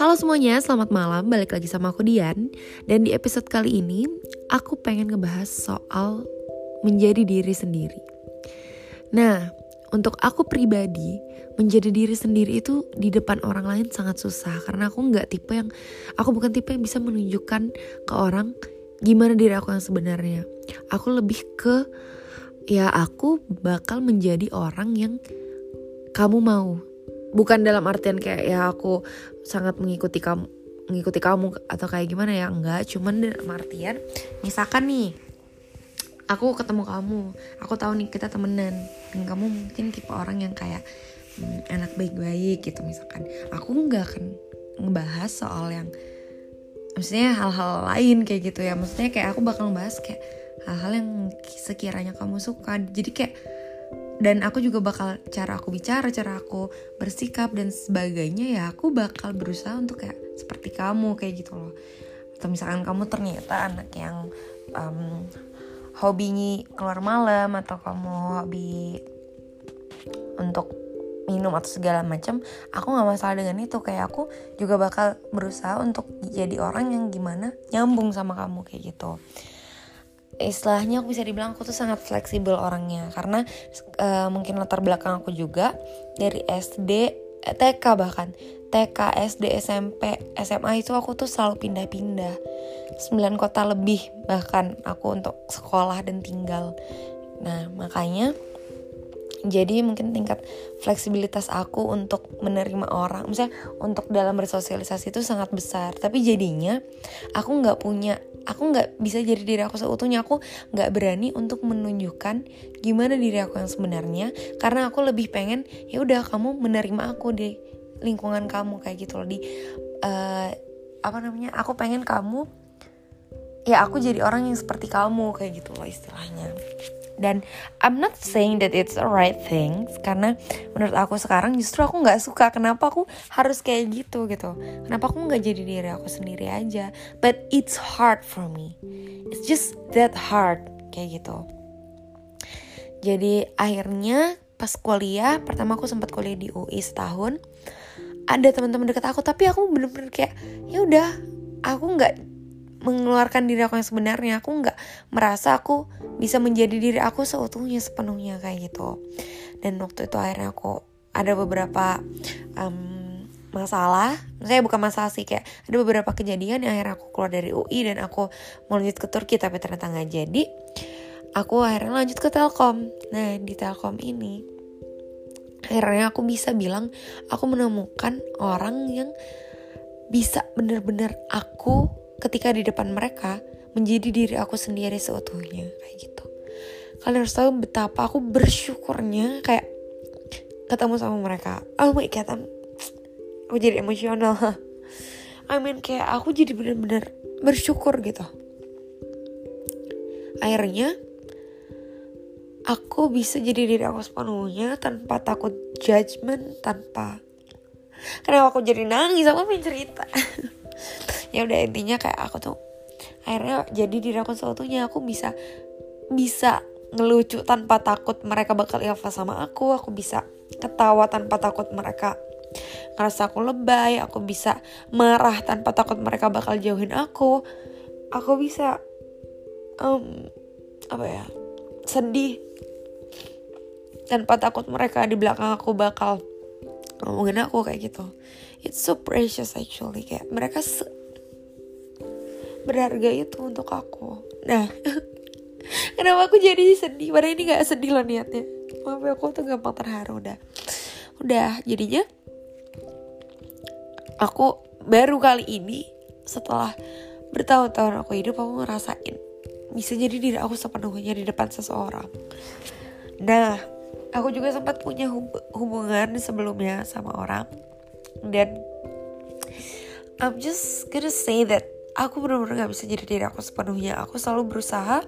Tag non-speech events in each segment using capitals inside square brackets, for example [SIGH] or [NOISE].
Halo semuanya, selamat malam. Balik lagi sama aku Dian. Dan di episode kali ini, aku pengen ngebahas soal menjadi diri sendiri. Nah, untuk aku pribadi, menjadi diri sendiri itu di depan orang lain sangat susah. Karena aku nggak tipe yang, aku bukan tipe yang bisa menunjukkan ke orang gimana diri aku yang sebenarnya. Aku lebih ke, ya aku bakal menjadi orang yang kamu mau. Bukan dalam artian kayak ya aku sangat mengikuti kamu mengikuti kamu atau kayak gimana ya enggak. Cuman dalam artian misalkan nih aku ketemu kamu aku tahu nih kita temenan dan kamu mungkin tipe orang yang kayak hmm, enak baik-baik gitu misalkan. Aku nggak akan ngebahas soal yang maksudnya hal-hal lain kayak gitu ya. Maksudnya kayak aku bakal ngebahas kayak hal-hal yang sekiranya kamu suka jadi kayak dan aku juga bakal cara aku bicara, cara aku bersikap dan sebagainya ya aku bakal berusaha untuk kayak seperti kamu kayak gitu loh. Atau misalkan kamu ternyata anak yang um, hobinya keluar malam atau kamu hobi untuk minum atau segala macam, aku nggak masalah dengan itu. Kayak aku juga bakal berusaha untuk jadi orang yang gimana nyambung sama kamu kayak gitu istilahnya aku bisa dibilang aku tuh sangat fleksibel orangnya. Karena uh, mungkin latar belakang aku juga dari SD eh, TK bahkan. TK SD SMP SMA itu aku tuh selalu pindah-pindah. 9 kota lebih bahkan aku untuk sekolah dan tinggal. Nah makanya jadi mungkin tingkat fleksibilitas aku untuk menerima orang misalnya untuk dalam bersosialisasi itu sangat besar. Tapi jadinya aku nggak punya aku nggak bisa jadi diri aku seutuhnya. Aku nggak berani untuk menunjukkan gimana diri aku yang sebenarnya karena aku lebih pengen ya udah kamu menerima aku di lingkungan kamu kayak gitu loh. Di uh, apa namanya aku pengen kamu ya aku jadi orang yang seperti kamu kayak gitu loh istilahnya dan I'm not saying that it's the right thing karena menurut aku sekarang justru aku nggak suka. Kenapa aku harus kayak gitu gitu? Kenapa aku nggak jadi diri aku sendiri aja? But it's hard for me. It's just that hard kayak gitu. Jadi akhirnya pas kuliah pertama aku sempat kuliah di UI setahun ada teman-teman dekat aku tapi aku bener-bener kayak ya udah aku nggak mengeluarkan diri aku yang sebenarnya. Aku nggak merasa aku bisa menjadi diri aku seutuhnya sepenuhnya kayak gitu. Dan waktu itu akhirnya aku ada beberapa um, masalah. Saya bukan masalah sih kayak ada beberapa kejadian yang akhirnya aku keluar dari UI dan aku mau lanjut ke Turki tapi ternyata nggak jadi. Aku akhirnya lanjut ke Telkom. Nah di Telkom ini akhirnya aku bisa bilang aku menemukan orang yang bisa bener-bener aku ketika di depan mereka menjadi diri aku sendiri seutuhnya. Kayak gitu. Kalian harus tahu betapa aku bersyukurnya kayak ketemu sama mereka. Oh my god I'm, aku jadi emosional. [LAUGHS] I mean kayak aku jadi bener-bener bersyukur gitu. Akhirnya aku bisa jadi diri aku sepenuhnya tanpa takut judgment tanpa kenapa aku jadi nangis aku pengen cerita [LAUGHS] ya udah intinya kayak aku tuh akhirnya jadi diri aku seutuhnya. Aku bisa bisa ngelucu tanpa takut mereka bakal ilfah sama aku. Aku bisa ketawa tanpa takut mereka ngerasa aku lebay. Aku bisa marah tanpa takut mereka bakal jauhin aku. Aku bisa um, apa ya sedih tanpa takut mereka di belakang aku bakal ngomongin aku kayak gitu. It's so precious actually. Kayak mereka berharga itu untuk aku. Nah [LAUGHS] kenapa aku jadi sedih? Padahal ini gak sedih loh niatnya. Maaf ya aku tuh gampang terharu udah. Udah jadinya aku baru kali ini setelah bertahun-tahun aku hidup aku ngerasain bisa jadi diri aku sepenuhnya di depan seseorang. Nah aku juga sempat punya hub hubungan sebelumnya sama orang. Dan I'm just gonna say that aku benar-benar gak bisa jadi diri aku sepenuhnya. Aku selalu berusaha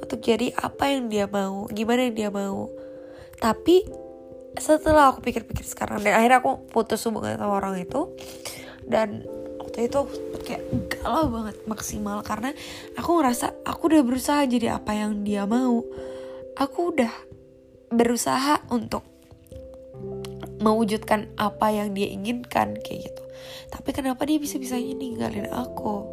untuk jadi apa yang dia mau gimana yang dia mau. Tapi setelah aku pikir-pikir sekarang dan akhirnya aku putus hubungan sama orang itu dan waktu itu aku kayak galau banget maksimal. Karena aku ngerasa aku udah berusaha jadi apa yang dia mau. Aku udah berusaha untuk mewujudkan apa yang dia inginkan kayak gitu. Tapi kenapa dia bisa bisanya ninggalin aku?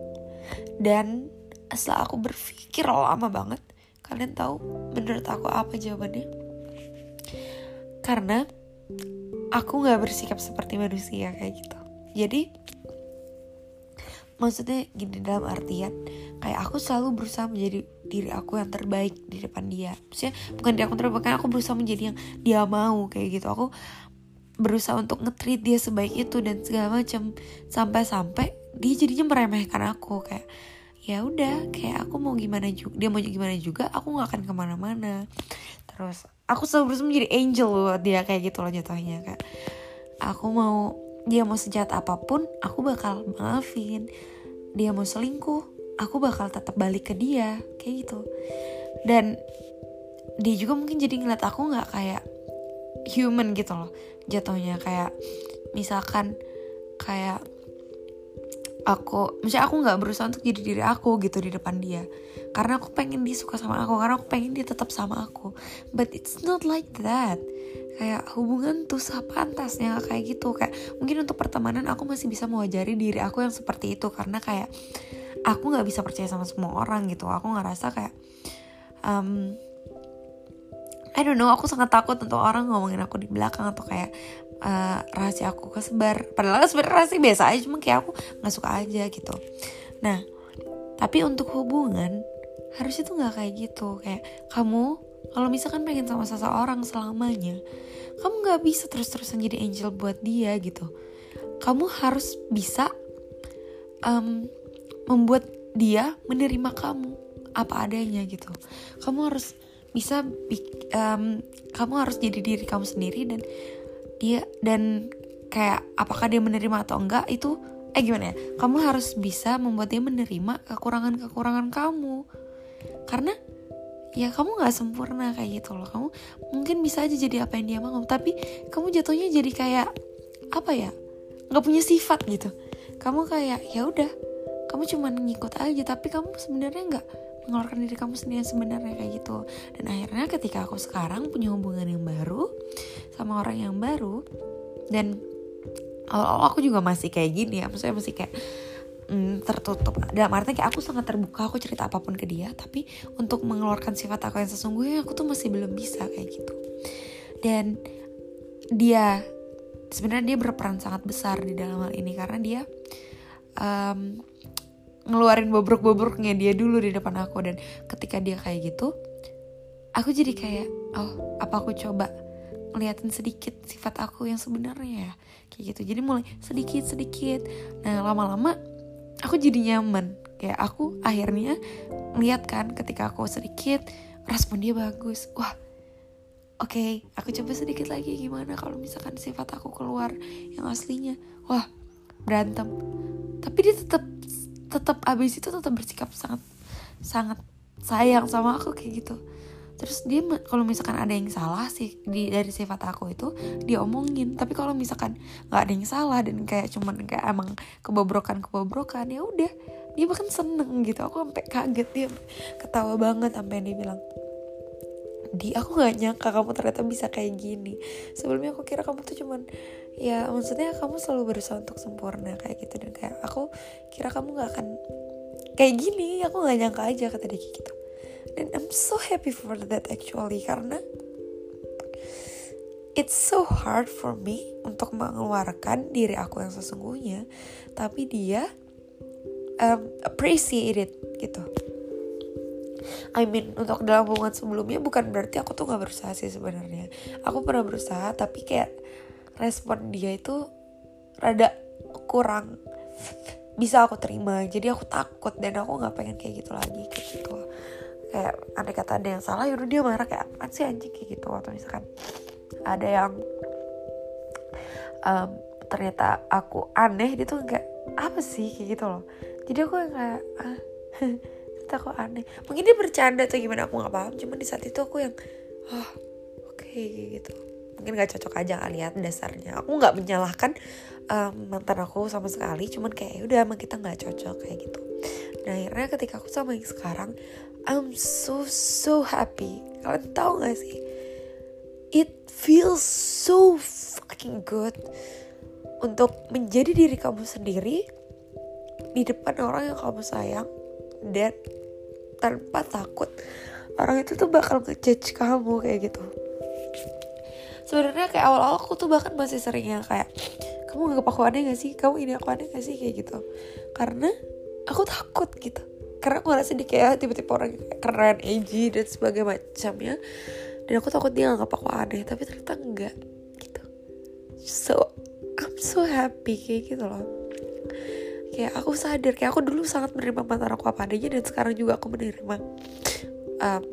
Dan setelah aku berpikir lama banget kalian tahu menurut aku apa jawabannya? Karena aku nggak bersikap seperti manusia kayak gitu. Jadi maksudnya gini dalam artian kayak aku selalu berusaha menjadi diri aku yang terbaik di depan dia. Maksudnya bukan diri aku terbaik aku berusaha menjadi yang dia mau kayak gitu. Aku berusaha untuk ngetreat dia sebaik itu dan segala macam sampai-sampai dia jadinya meremehkan aku kayak ya udah kayak aku mau gimana juga dia mau gimana juga aku nggak akan ke mana-mana. Terus aku selalu berusaha menjadi angel loh dia kayak gitu loh jatuhnya kayak aku mau dia mau sejahat apa pun aku bakal maafin. Dia mau selingkuh aku bakal tetap balik ke dia kayak gitu. Dan dia juga mungkin jadi ngeliat aku nggak kayak human gitu loh jatuhnya. Kayak misalkan kayak aku misalnya aku nggak berusaha untuk jadi diri aku gitu di depan dia. Karena aku pengen dia suka sama aku karena aku pengen dia tetap sama aku. But it's not like that. Kayak hubungan tuh sepantasnya kayak gitu. Kayak mungkin untuk pertemanan aku masih bisa mewajari diri aku yang seperti itu. Karena kayak aku nggak bisa percaya sama semua orang gitu. Aku ngerasa kayak um, I don't know aku sangat takut untuk orang ngomongin aku di belakang atau kayak uh, rahasia aku kesebar. Padahal sebenarnya rahasia biasa aja cuma kayak aku nggak suka aja gitu. Nah tapi untuk hubungan harusnya tuh nggak kayak gitu. Kayak kamu kalau misalkan pengen sama seseorang selamanya kamu nggak bisa terus-terusan jadi angel buat dia gitu. Kamu harus bisa um, membuat dia menerima kamu apa adanya gitu. Kamu harus bisa um, kamu harus jadi diri kamu sendiri dan dia dan kayak apakah dia menerima atau enggak itu eh gimana ya? Kamu harus bisa membuat dia menerima kekurangan kekurangan kamu. Karena ya kamu nggak sempurna kayak gitu loh. Kamu mungkin bisa aja jadi apa yang dia mau tapi kamu jatuhnya jadi kayak apa ya? Nggak punya sifat gitu. Kamu kayak ya udah kamu cuma ngikut aja tapi kamu sebenarnya nggak mengeluarkan diri kamu sendiri sebenarnya kayak gitu. Dan akhirnya ketika aku sekarang punya hubungan yang baru sama orang yang baru dan awal-awal aku juga masih kayak gini ya maksudnya masih kayak mm, tertutup. Dalam artinya kayak aku sangat terbuka aku cerita apa pun ke dia tapi untuk mengeluarkan sifat aku yang sesungguhnya aku tuh masih belum bisa kayak gitu. Dan dia sebenarnya dia berperan sangat besar di dalam hal ini karena dia um, ngeluarin bobrok-bobroknya dia dulu di depan aku. Dan ketika dia kayak gitu aku jadi kayak oh apa aku coba ngeliatin sedikit sifat aku yang sebenarnya ya? Kayak gitu. Jadi mulai sedikit sedikit. Nah lama-lama aku jadi nyaman. Kayak aku akhirnya lihat kan ketika aku sedikit respon dia bagus. Wah oke okay, aku coba sedikit lagi. Gimana kalau misalkan sifat aku keluar yang aslinya? Wah berantem. Tapi dia tetap tetap abis itu tetap bersikap sangat sangat sayang sama aku kayak gitu. Terus dia kalau misalkan ada yang salah sih di dari sifat aku itu dia omongin. Tapi kalau misalkan nggak ada yang salah dan kayak cuman kayak emang kebobrokan kebobrokan ya udah dia bahkan seneng gitu. Aku sampai kaget dia ketawa banget sampai dia bilang di aku nggak nyangka kamu ternyata bisa kayak gini. Sebelumnya aku kira kamu tuh cuman ya maksudnya kamu selalu berusaha untuk sempurna kayak gitu dan kayak aku kira kamu nggak akan kayak gini aku nggak nyangka aja kata dia gitu. Dan I'm so happy for that actually karena it's so hard for me untuk mengeluarkan diri aku yang sesungguhnya tapi dia um, appreciate it gitu. I mean untuk dalam hubungan sebelumnya bukan berarti aku tuh nggak berusaha sih sebenarnya. Aku pernah berusaha tapi kayak respon dia itu rada kurang. Bisa aku terima. Jadi aku takut dan aku nggak pengen kayak gitu lagi kayak gitu. Kayak andai kata ada yang salah yaudah dia marah kayak apa sih anjing kayak gitu. Atau misalkan ada yang um, ternyata aku aneh dia tuh kayak apa sih? Kayak gitu loh. Jadi aku yang kayak ah, [LAUGHS] ternyata aku aneh. Mungkin dia bercanda atau gimana aku nggak paham. Cuman di saat itu aku yang oh oke okay, gitu mungkin gak cocok aja kalian dasarnya aku nggak menyalahkan um, mantan aku sama sekali cuman kayak ya udah emang kita nggak cocok kayak gitu nah akhirnya ketika aku sama yang sekarang I'm so so happy. Kalian tahu gak sih? It feels so fucking good untuk menjadi diri kamu sendiri di depan orang yang kamu sayang dan tanpa takut orang itu tuh bakal ngejudge kamu kayak gitu sebenarnya kayak awal-awal aku tuh bahkan masih sering yang kayak kamu nggak aku aneh gak sih? Kamu ini aku aneh gak sih? Kayak gitu. Karena aku takut gitu. Karena aku ngerasa dia kayak tiba-tiba orang keren edgy dan sebagainya macamnya. Dan aku takut dia nggak aku aneh tapi ternyata enggak gitu. So I'm so happy kayak gitu loh. Kayak aku sadar kayak aku dulu sangat menerima mantan aku apa adanya dan sekarang juga aku menerima. Um,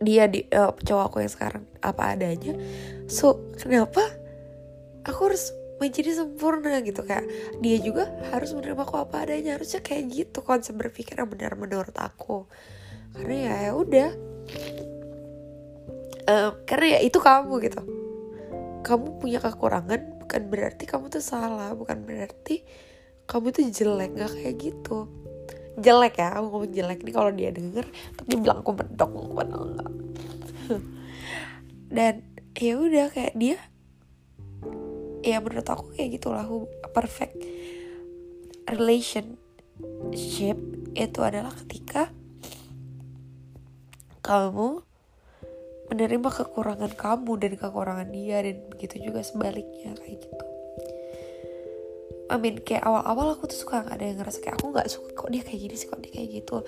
dia di uh, cowok aku yang sekarang apa adanya. So kenapa aku harus menjadi sempurna gitu? Kayak dia juga harus menerima aku apa adanya. Harusnya kayak gitu konsep berpikir yang benar menurut aku. Karena ya ya udah. Um, karena ya itu kamu gitu. Kamu punya kekurangan bukan berarti kamu tuh salah bukan berarti kamu tuh jelek nggak kayak gitu jelek ya aku ngomong jelek. Nih kalau dia denger tapi dia bilang aku enggak? [LAUGHS] Dan ya udah kayak dia ya menurut aku kayak gitulah perfect relationship itu adalah ketika kamu menerima kekurangan kamu dan kekurangan dia dan begitu juga sebaliknya kayak gitu I mean kayak awal-awal aku tuh suka ada yang ngerasa kayak aku nggak suka kok dia kayak gini sih kok dia kayak gitu.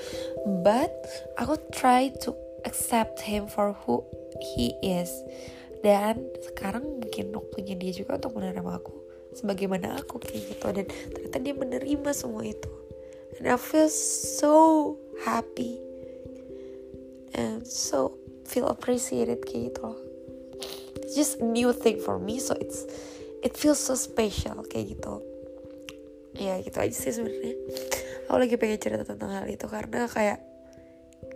But aku try to accept him for who he is. Dan sekarang mungkin waktunya dia juga untuk menerima aku sebagaimana aku kayak gitu. Dan ternyata dia menerima semua itu. And I feel so happy and so feel appreciated kayak gitu loh. It's just a new thing for me so it's it feels so special kayak gitu ya gitu aja sih sebenarnya. Aku lagi pengen cerita tentang hal itu karena kayak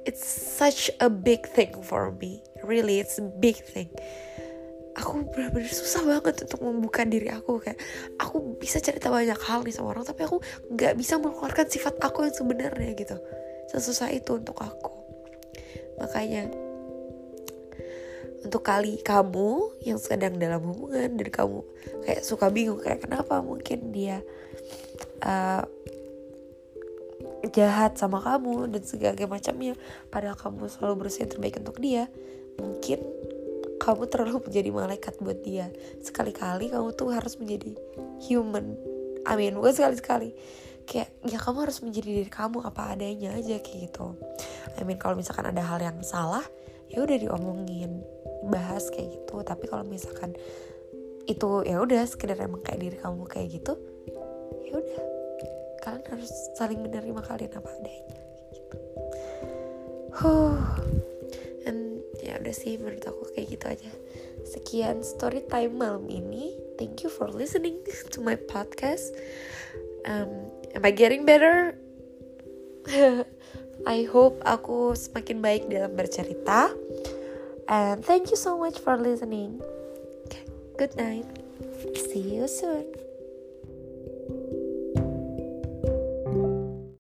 it's such a big thing for me. Really it's a big thing. Aku benar-benar susah banget untuk membuka diri aku kayak aku bisa cerita banyak hal nih sama orang tapi aku nggak bisa mengeluarkan sifat aku yang sebenarnya gitu. Sesusah itu untuk aku. Makanya untuk kali kamu yang sedang dalam hubungan dan kamu kayak suka bingung kayak kenapa mungkin dia uh, jahat sama kamu dan segala macamnya. Padahal kamu selalu berusaha yang terbaik untuk dia. Mungkin kamu terlalu [LAUGHS] menjadi malaikat buat dia. Sekali-kali kamu tuh harus menjadi human. Amin bukan sekali-sekali. Kayak ya kamu harus menjadi diri kamu apa adanya aja kayak gitu. I mean kalau misalkan ada hal yang salah ya udah diomongin bahas kayak gitu. Tapi kalau misalkan itu ya udah sekedar emang kayak diri kamu kayak gitu ya udah kalian harus saling menerima kalian apa adanya gitu. Huh. And ya udah sih menurut aku kayak gitu aja. Sekian story time malam ini. Thank you for listening to my podcast. Um, am I getting better? [LAUGHS] I hope aku semakin baik dalam bercerita. And thank you so much for listening. Good night. See you soon